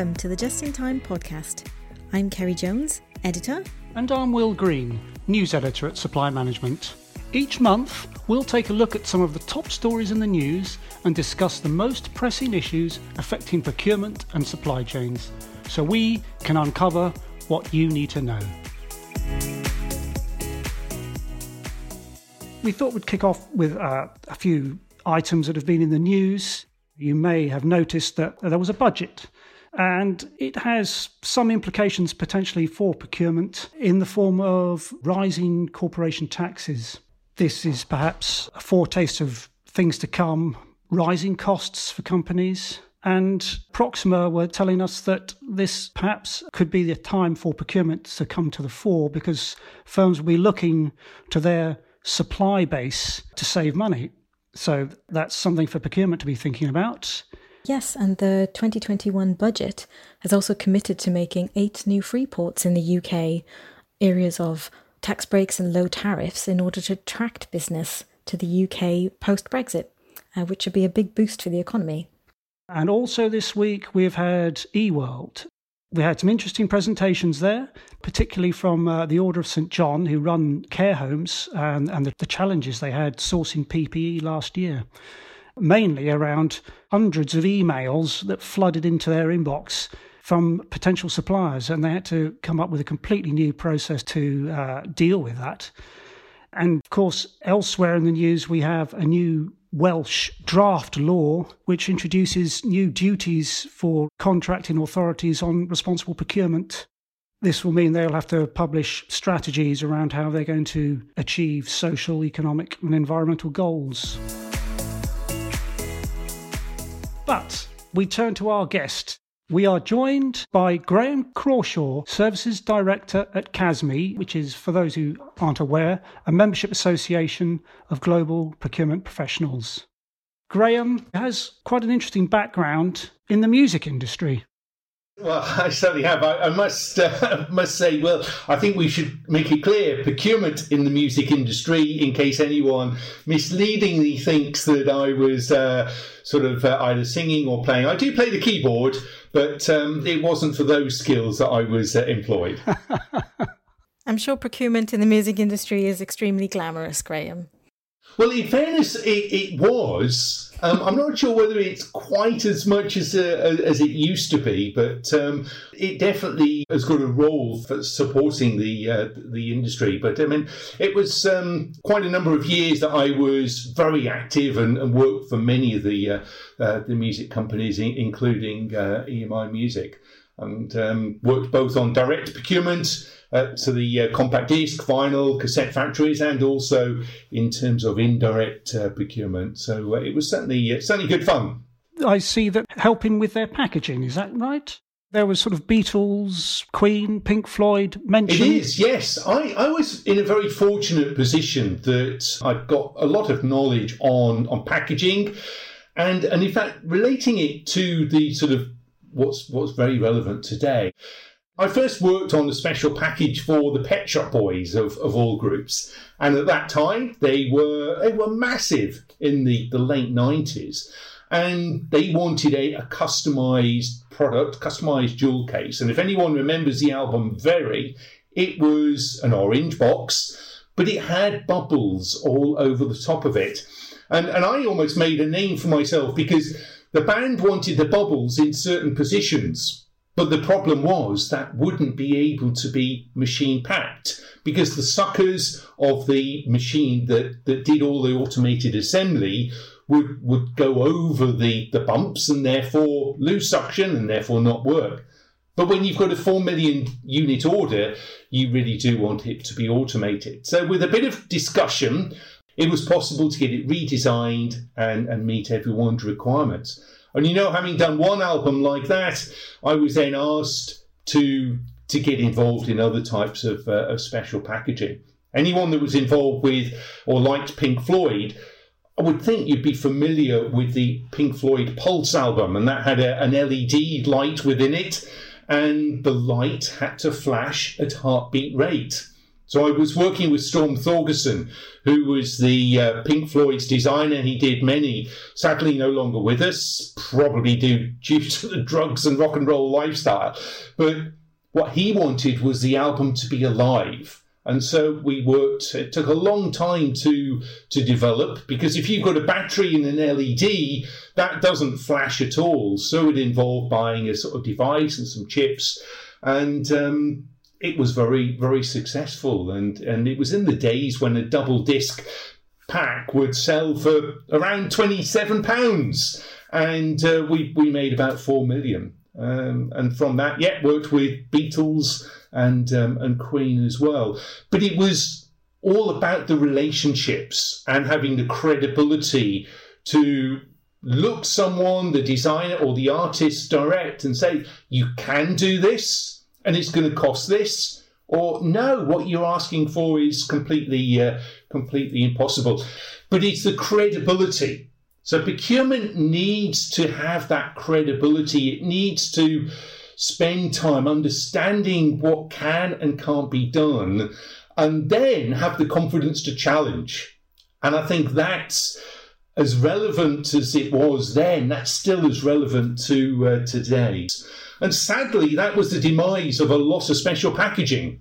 Welcome to the Just in Time podcast. I'm Kerry Jones, editor. And I'm Will Green, news editor at Supply Management. Each month, we'll take a look at some of the top stories in the news and discuss the most pressing issues affecting procurement and supply chains so we can uncover what you need to know. We thought we'd kick off with uh, a few items that have been in the news. You may have noticed that there was a budget and it has some implications potentially for procurement in the form of rising corporation taxes. This is perhaps a foretaste of things to come, rising costs for companies. And Proxima were telling us that this perhaps could be the time for procurement to come to the fore because firms will be looking to their supply base to save money. So that's something for procurement to be thinking about. Yes, and the 2021 budget has also committed to making eight new free ports in the UK, areas of tax breaks and low tariffs, in order to attract business to the UK post Brexit, uh, which would be a big boost for the economy. And also this week we've had eWorld. We had some interesting presentations there, particularly from uh, the Order of St John, who run care homes, and, and the, the challenges they had sourcing PPE last year mainly around hundreds of emails that flooded into their inbox from potential suppliers, and they had to come up with a completely new process to uh, deal with that. And of course, elsewhere in the news, we have a new Welsh draft law which introduces new duties for contracting authorities on responsible procurement. This will mean they'll have to publish strategies around how they're going to achieve social, economic, and environmental goals. But we turn to our guest. We are joined by Graham Crawshaw, Services Director at CASME, which is, for those who aren't aware, a membership association of global procurement professionals. Graham has quite an interesting background in the music industry. Well, I certainly have. I, I must uh, must say, well, I think we should make it clear: procurement in the music industry, in case anyone misleadingly thinks that I was uh, sort of uh, either singing or playing. I do play the keyboard, but um, it wasn't for those skills that I was uh, employed. I'm sure procurement in the music industry is extremely glamorous, Graham. Well, in fairness, it, it was. Um, I'm not sure whether it's quite as much as uh, as it used to be, but um, it definitely has got a role for supporting the uh, the industry. But I mean, it was um, quite a number of years that I was very active and, and worked for many of the uh, uh the music companies, including uh, EMI Music, and um, worked both on direct procurement uh, to the uh, compact disc, vinyl, cassette factories, and also in terms of indirect uh, procurement. So uh, it was certainly uh, certainly good fun. I see that helping with their packaging is that right? There was sort of Beatles, Queen, Pink Floyd mentioned. It is, yes. I, I was in a very fortunate position that I got a lot of knowledge on on packaging, and and in fact relating it to the sort of what's what's very relevant today. I first worked on a special package for the Pet Shop Boys of, of all groups, and at that time they were they were massive in the, the late nineties, and they wanted a, a customized product, customized jewel case. And if anyone remembers the album Very, it was an orange box, but it had bubbles all over the top of it, and and I almost made a name for myself because the band wanted the bubbles in certain positions but the problem was that wouldn't be able to be machine packed because the suckers of the machine that, that did all the automated assembly would, would go over the, the bumps and therefore lose suction and therefore not work. But when you've got a 4 million unit order, you really do want it to be automated. So, with a bit of discussion, it was possible to get it redesigned and, and meet everyone's requirements. And you know, having done one album like that, I was then asked to to get involved in other types of, uh, of special packaging. Anyone that was involved with or liked Pink Floyd, I would think you'd be familiar with the Pink Floyd Pulse album, and that had a, an LED light within it, and the light had to flash at heartbeat rate. So I was working with Storm Thorgerson, who was the uh, Pink Floyd's designer. He did many, sadly no longer with us, probably due, due to the drugs and rock and roll lifestyle. But what he wanted was the album to be alive. And so we worked, it took a long time to, to develop because if you've got a battery and an LED, that doesn't flash at all. So it involved buying a sort of device and some chips. And um, it was very, very successful. And, and it was in the days when a double disc pack would sell for around £27. And uh, we, we made about 4 million. Um, and from that, yeah, worked with Beatles and um, and Queen as well. But it was all about the relationships and having the credibility to look someone, the designer or the artist, direct and say, "You can do this." And it's going to cost this, or no, what you're asking for is completely uh, completely impossible. But it's the credibility. So procurement needs to have that credibility. It needs to spend time understanding what can and can't be done, and then have the confidence to challenge. And I think that's as relevant as it was then. That's still as relevant to uh, today. And sadly, that was the demise of a lot of special packaging.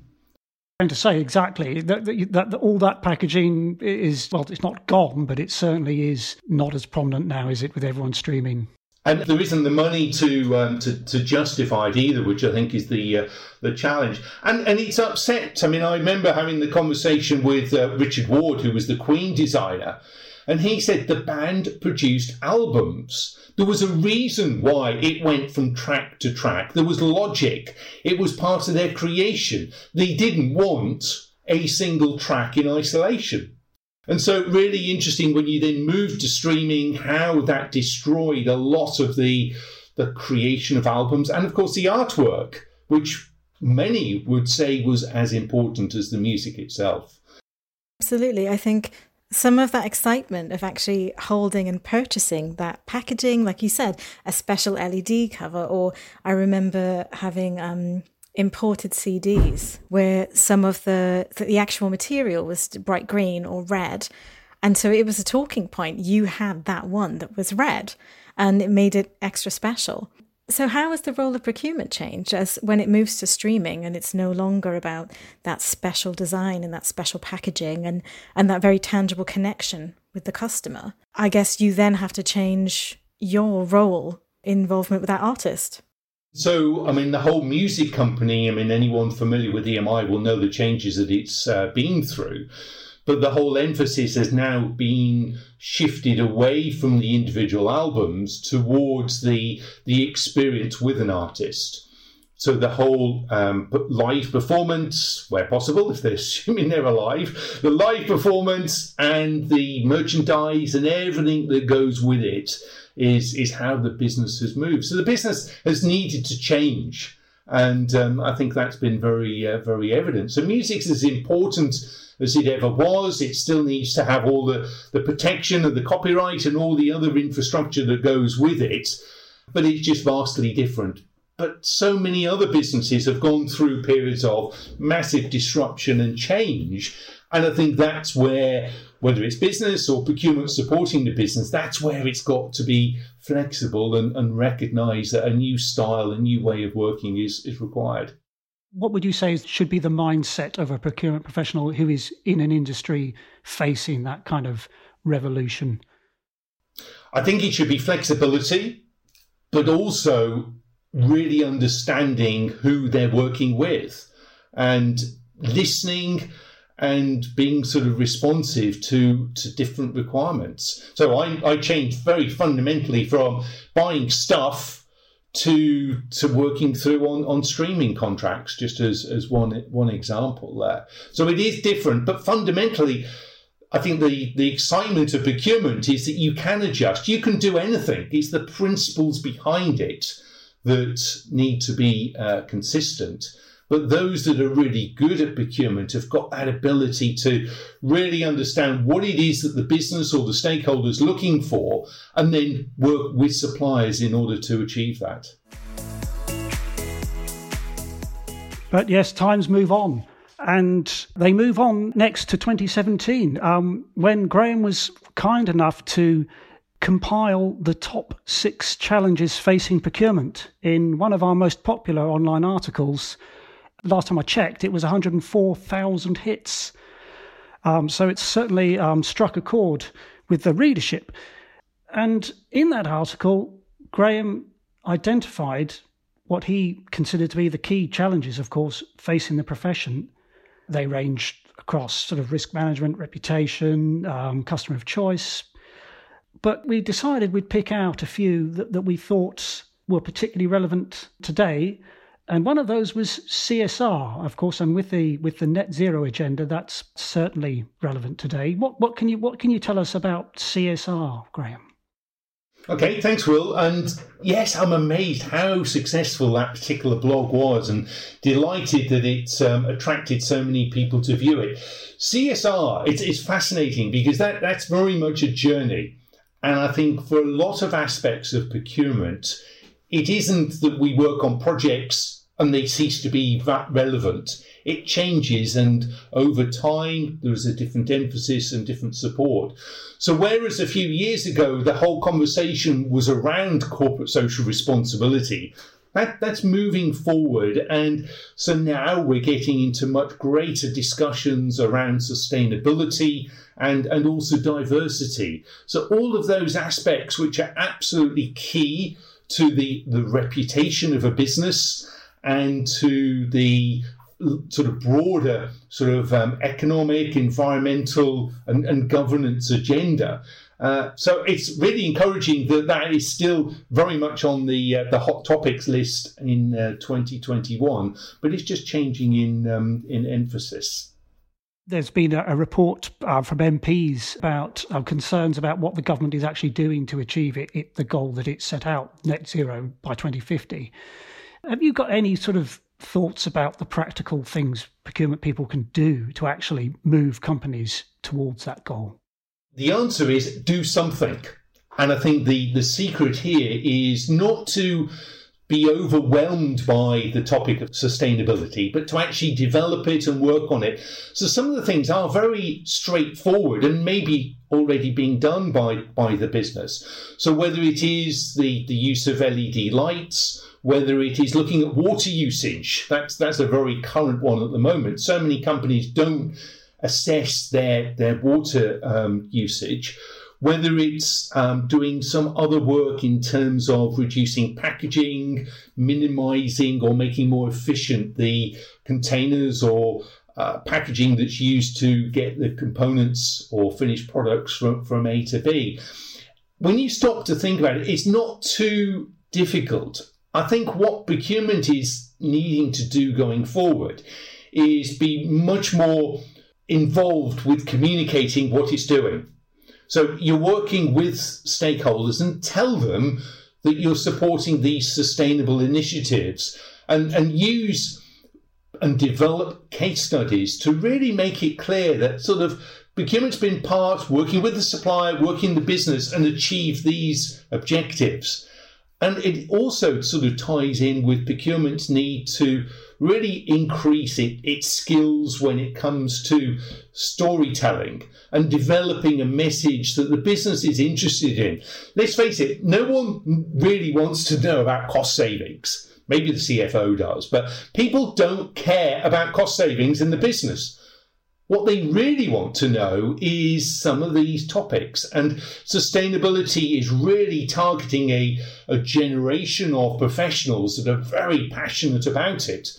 to say exactly that, that, that, all that packaging is well, it's not gone, but it certainly is not as prominent now, is it, with everyone streaming? And there isn't the money to um, to, to justify it either, which I think is the uh, the challenge. And and it's upset. I mean, I remember having the conversation with uh, Richard Ward, who was the Queen designer, and he said the band produced albums. There was a reason why it went from track to track. There was logic. It was part of their creation. They didn't want a single track in isolation. And so, really interesting when you then move to streaming, how that destroyed a lot of the, the creation of albums and, of course, the artwork, which many would say was as important as the music itself. Absolutely. I think some of that excitement of actually holding and purchasing that packaging, like you said, a special LED cover, or I remember having um, imported CDs where some of the the actual material was bright green or red, and so it was a talking point. You had that one that was red, and it made it extra special. So, how has the role of procurement changed as when it moves to streaming and it's no longer about that special design and that special packaging and, and that very tangible connection with the customer? I guess you then have to change your role involvement with that artist. So, I mean, the whole music company, I mean, anyone familiar with EMI will know the changes that it's uh, been through but the whole emphasis has now been shifted away from the individual albums towards the the experience with an artist. So the whole um, live performance, where possible, if they're assuming they're alive, the live performance and the merchandise and everything that goes with it is is how the business has moved. So the business has needed to change, and um, I think that's been very uh, very evident. So music is as important as it ever was. It still needs to have all the, the protection of the copyright and all the other infrastructure that goes with it, but it's just vastly different. But so many other businesses have gone through periods of massive disruption and change. And I think that's where, whether it's business or procurement supporting the business, that's where it's got to be flexible and, and recognize that a new style, a new way of working is, is required. What would you say should be the mindset of a procurement professional who is in an industry facing that kind of revolution? I think it should be flexibility, but also really understanding who they're working with and listening and being sort of responsive to to different requirements. So I, I changed very fundamentally from buying stuff to to working through on, on streaming contracts, just as, as one one example there. So it is different, but fundamentally, I think the, the excitement of procurement is that you can adjust, you can do anything. It's the principles behind it that need to be uh, consistent. But those that are really good at procurement have got that ability to really understand what it is that the business or the stakeholders looking for and then work with suppliers in order to achieve that. But yes, times move on. And they move on next to 2017 um, when Graham was kind enough to compile the top six challenges facing procurement in one of our most popular online articles. Last time I checked, it was 104,000 hits. Um, so it's certainly um, struck a chord with the readership. And in that article, Graham identified what he considered to be the key challenges, of course, facing the profession. They ranged across sort of risk management, reputation, um, customer of choice, but we decided we'd pick out a few that, that we thought were particularly relevant today. And one of those was CSR, of course, and with the with the net zero agenda, that's certainly relevant today. What what can you what can you tell us about CSR, Graham? Okay, thanks, Will. And yes, I'm amazed how successful that particular blog was and delighted that it um, attracted so many people to view it. CSR, it's, it's fascinating because that, that's very much a journey. And I think for a lot of aspects of procurement, it isn't that we work on projects and they cease to be that relevant. It changes, and over time, there is a different emphasis and different support. So, whereas a few years ago, the whole conversation was around corporate social responsibility, that, that's moving forward. And so now we're getting into much greater discussions around sustainability and, and also diversity. So all of those aspects which are absolutely key to the, the reputation of a business and to the sort of broader sort of um, economic, environmental, and, and governance agenda. Uh, so it's really encouraging that that is still very much on the uh, the hot topics list in uh, 2021, but it's just changing in um, in emphasis. There's been a, report uh, from MPs about uh, concerns about what the government is actually doing to achieve it, it, the goal that it set out, net zero by 2050. Have you got any sort of thoughts about the practical things procurement people can do to actually move companies towards that goal? The answer is do something. And I think the, the secret here is not to be overwhelmed by the topic of sustainability, but to actually develop it and work on it. So some of the things are very straightforward and maybe already being done by, by the business. So whether it is the, the use of LED lights, whether it is looking at water usage, that's that's a very current one at the moment. So many companies don't assess their their water um, usage whether it's um, doing some other work in terms of reducing packaging, minimizing or making more efficient the containers or uh, packaging that's used to get the components or finished products from, from A to B. When you stop to think about it, it's not too difficult. I think what procurement is needing to do going forward is be much more involved with communicating what it's doing. So you're working with stakeholders and tell them that you're supporting these sustainable initiatives and, and use and develop case studies to really make it clear that sort of procurement's been part working with the supplier, working the business and achieve these objectives. And it also sort of ties in with procurement's need to really increase it, its skills when it comes to storytelling and developing a message that the business is interested in. Let's face it, no one really wants to know about cost savings. Maybe the CFO does, but people don't care about cost savings in the business. What they really want to know is some of these topics. And sustainability is really targeting a, a generation of professionals that are very passionate about it.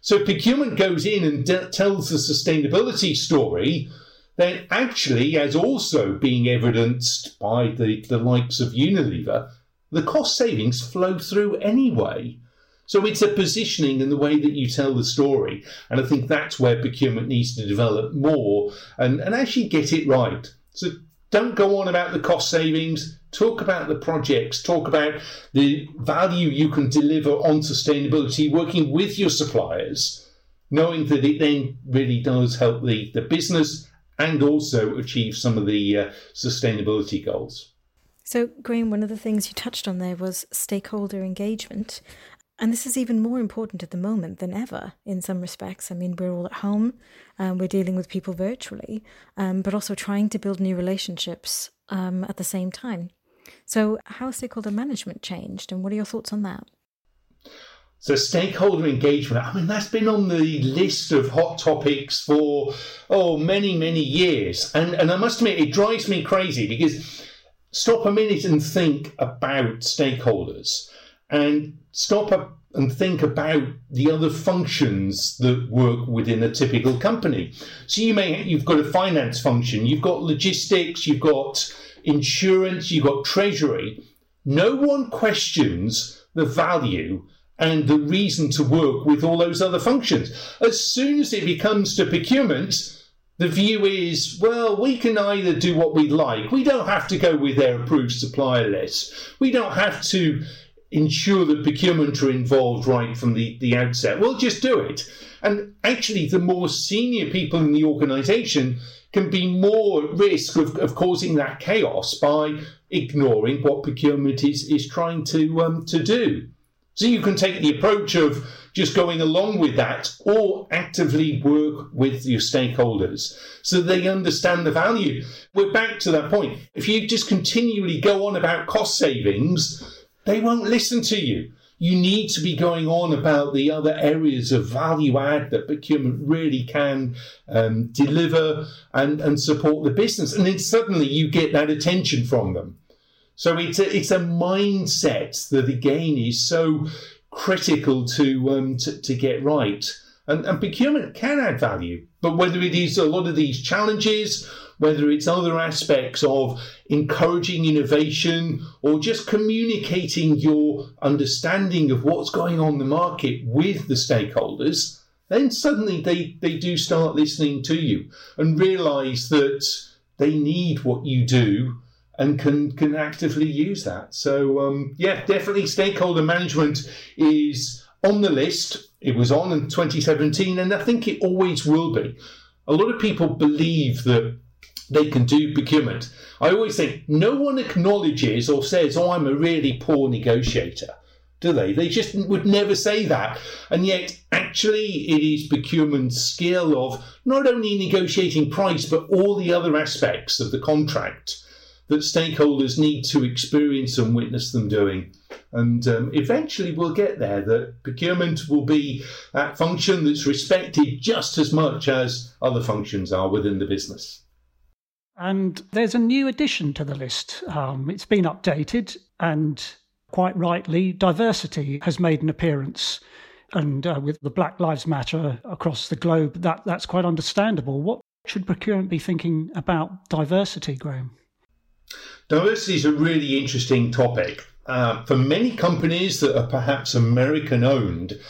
So procurement goes in and de- tells the sustainability story, then actually, as also being evidenced by the, the likes of Unilever, the cost savings flow through anyway. So it's a positioning in the way that you tell the story. And I think that's where procurement needs to develop more and, and actually get it right. So don't go on about the cost savings. Talk about the projects. Talk about the value you can deliver on sustainability, working with your suppliers, knowing that it then really does help the, the business and also achieve some of the uh, sustainability goals. So, Graham, one of the things you touched on there was stakeholder engagement. And this is even more important at the moment than ever in some respects. I mean, we're all at home, um, we're dealing with people virtually, um, but also trying to build new relationships um, at the same time. So, how has stakeholder management changed, and what are your thoughts on that? So, stakeholder engagement, I mean, that's been on the list of hot topics for, oh, many, many years. And, and I must admit, it drives me crazy because stop a minute and think about stakeholders and stop a, and think about the other functions that work within a typical company. So you may you've got a finance function, you've got logistics, you've got insurance, you've got treasury. No one questions the value and the reason to work with all those other functions. As soon as it becomes to procurement, the view is, well, we can either do what we like. We don't have to go with their approved supplier list. We don't have to ensure that procurement are involved right from the, the outset. We'll just do it. And actually, the more senior people in the organisation can be more at risk of, of causing that chaos by ignoring what procurement is, is trying to, um, to do. So you can take the approach of just going along with that or actively work with your stakeholders so they understand the value. We're back to that point. If you just continually go on about cost savings, they won't listen to you. You need to be going on about the other areas of value add that procurement really can um, deliver and, and support the business. And then suddenly you get that attention from them. So it's a, it's a mindset that again is so critical to, um, to, to get right. And, and procurement can add value, but whether it is a lot of these challenges whether it's other aspects of encouraging innovation or just communicating your understanding of what's going on in the market with the stakeholders, then suddenly they, they do start listening to you and realize that they need what you do and can can actively use that. So um, yeah, definitely stakeholder management is on the list. It was on in 2017, and I think it always will be. A lot of people believe that they can do procurement. I always think no one acknowledges or says, "Oh, I'm a really poor negotiator." Do they? They just would never say that. And yet, actually, it is procurement's skill of not only negotiating price, but all the other aspects of the contract that stakeholders need to experience and witness them doing. And um, eventually we'll get there that procurement will be that function that's respected just as much as other functions are within the business. And there's a new addition to the list. Um, it's been updated, and quite rightly, diversity has made an appearance. And uh, with the Black Lives Matter across the globe, that, that's quite understandable. What should procurement be thinking about diversity, Graham? Diversity is a really interesting topic. Uh, for many companies that are perhaps American owned,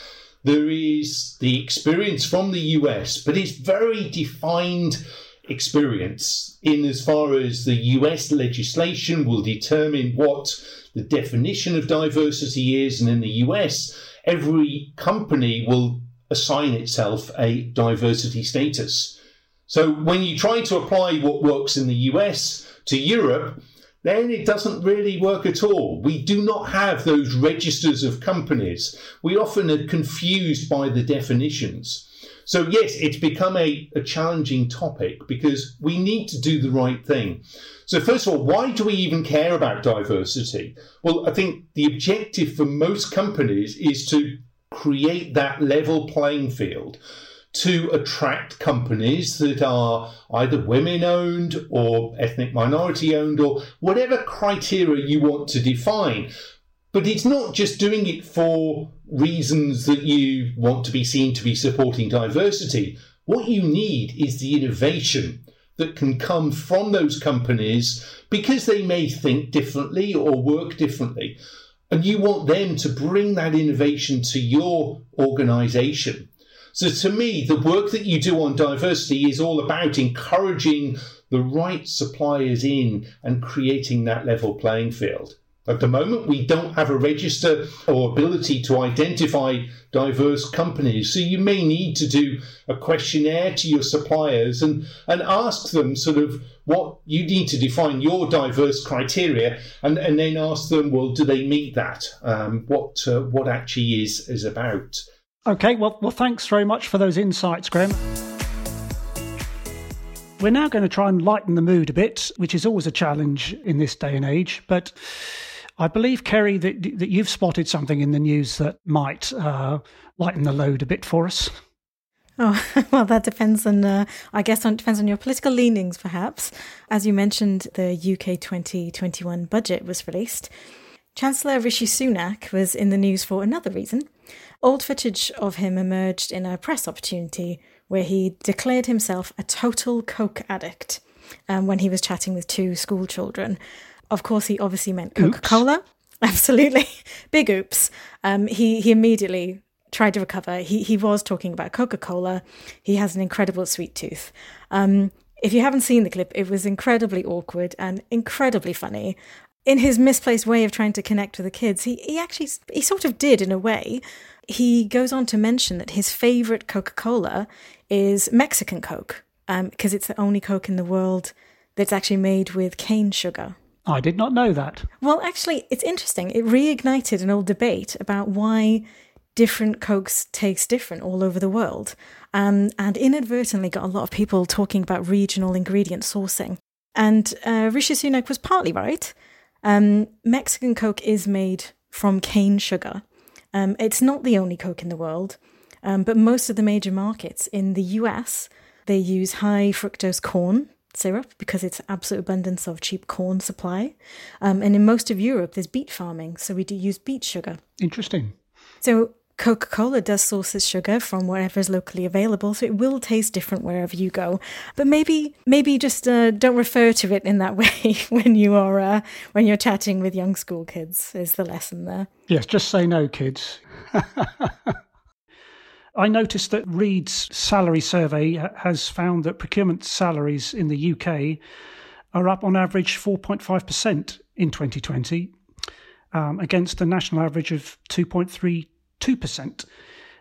there is the experience from the US, but it's very defined experience in as far as the US legislation will determine what the definition of diversity is, and in the US, every company will assign itself a diversity status. So when you try to apply what works in the US to Europe, then it doesn't really work at all. We do not have those registers of companies. We often are confused by the definitions. So, yes, it's become a, a challenging topic because we need to do the right thing. So, first of all, why do we even care about diversity? Well, I think the objective for most companies is to create that level playing field to attract companies that are either women owned or ethnic minority owned or whatever criteria you want to define. But it's not just doing it for reasons that you want to be seen to be supporting diversity. What you need is the innovation that can come from those companies because they may think differently or work differently. And you want them to bring that innovation to your organization. So, to me, the work that you do on diversity is all about encouraging the right suppliers in and creating that level playing field. At the moment, we don't have a register or ability to identify diverse companies. So you may need to do a questionnaire to your suppliers and, and ask them sort of what you need to define your diverse criteria and, and then ask them, well, do they meet that? Um, what, uh, what actually is, is about. Okay, well, well, thanks very much for those insights, Graham. We're now going to try and lighten the mood a bit, which is always a challenge in this day and age. But I believe, Kerry, that, that you've spotted something in the news that might uh, lighten the load a bit for us. Oh, well, that depends on, uh, I guess, on, depends on your political leanings, perhaps. As you mentioned, the UK 2021 budget was released. Chancellor Rishi Sunak was in the news for another reason. Old footage of him emerged in a press opportunity where he declared himself a total Coke addict um, when he was chatting with two school children. Of course, he obviously meant Coca Cola. Absolutely. Big oops. Um, he, he immediately tried to recover. He, he was talking about Coca Cola. He has an incredible sweet tooth. Um, if you haven't seen the clip, it was incredibly awkward and incredibly funny. In his misplaced way of trying to connect with the kids, he, he actually he sort of did in a way. He goes on to mention that his favorite Coca Cola is Mexican Coke because um, it's the only Coke in the world that's actually made with cane sugar. I did not know that. Well, actually, it's interesting. It reignited an old debate about why different Cokes taste different all over the world, um, and inadvertently got a lot of people talking about regional ingredient sourcing. And uh, Rishi Sunak was partly right. Um, Mexican Coke is made from cane sugar. Um, it's not the only Coke in the world, um, but most of the major markets in the US they use high fructose corn syrup because it's absolute abundance of cheap corn supply. Um, and in most of Europe, there's beet farming, so we do use beet sugar. Interesting. So Coca Cola does source its sugar from wherever is locally available, so it will taste different wherever you go. But maybe, maybe just uh, don't refer to it in that way when you are uh, when you're chatting with young school kids. Is the lesson there? Yes, just say no, kids. I noticed that Reed's salary survey has found that procurement salaries in the UK are up on average 4.5% in 2020 um, against the national average of 2.32%.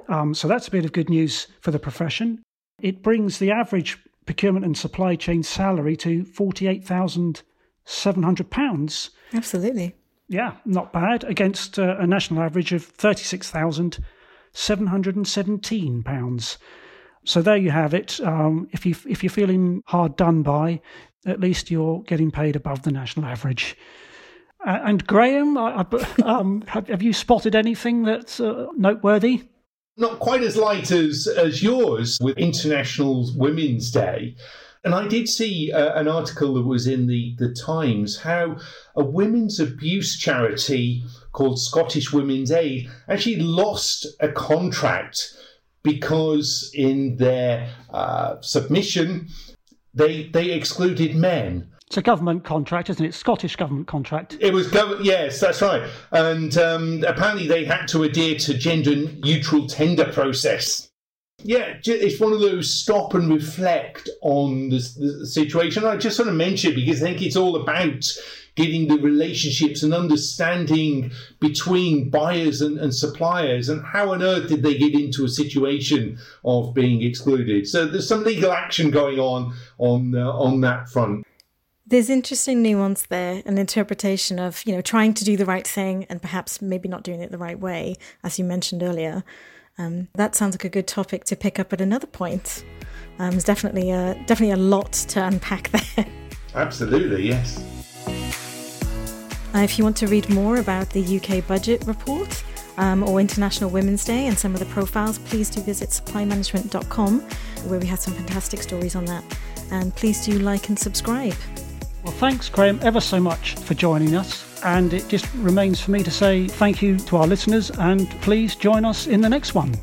Um, so that's a bit of good news for the profession. It brings the average procurement and supply chain salary to £48,700. Absolutely. Yeah, not bad against uh, a national average of 36,000 £717. So there you have it. Um, if you if you're feeling hard done by, at least you're getting paid above the national average. Uh, and Graham, I, I, um, have, have, you spotted anything that's uh, noteworthy? Not quite as light as as yours with International Women's Day. And I did see uh, an article that was in the, the Times how a women's abuse charity called Scottish Women's Aid actually lost a contract because in their uh, submission they they excluded men. It's a government contract, isn't it? Scottish government contract. It was, gov- yes, that's right. And um, apparently they had to adhere to gender neutral tender process. Yeah, it's one of those stop and reflect on the, the situation. I just want to mention because I think it's all about getting the relationships and understanding between buyers and, and, suppliers and how on earth did they get into a situation of being excluded. So there's some legal action going on on uh, on that front. There's interesting nuance there an interpretation of you know trying to do the right thing and perhaps maybe not doing it the right way as you mentioned earlier um, that sounds like a good topic to pick up at another point um, there's definitely a, definitely a lot to unpack there absolutely yes uh, if you want to read more about the UK budget report um, or International Women's Day and some of the profiles, please do visit supplymanagement.com where we have some fantastic stories on that. And please do like and subscribe. Well, thanks, Graham, ever so much for joining us. And it just remains for me to say thank you to our listeners and please join us in the next one.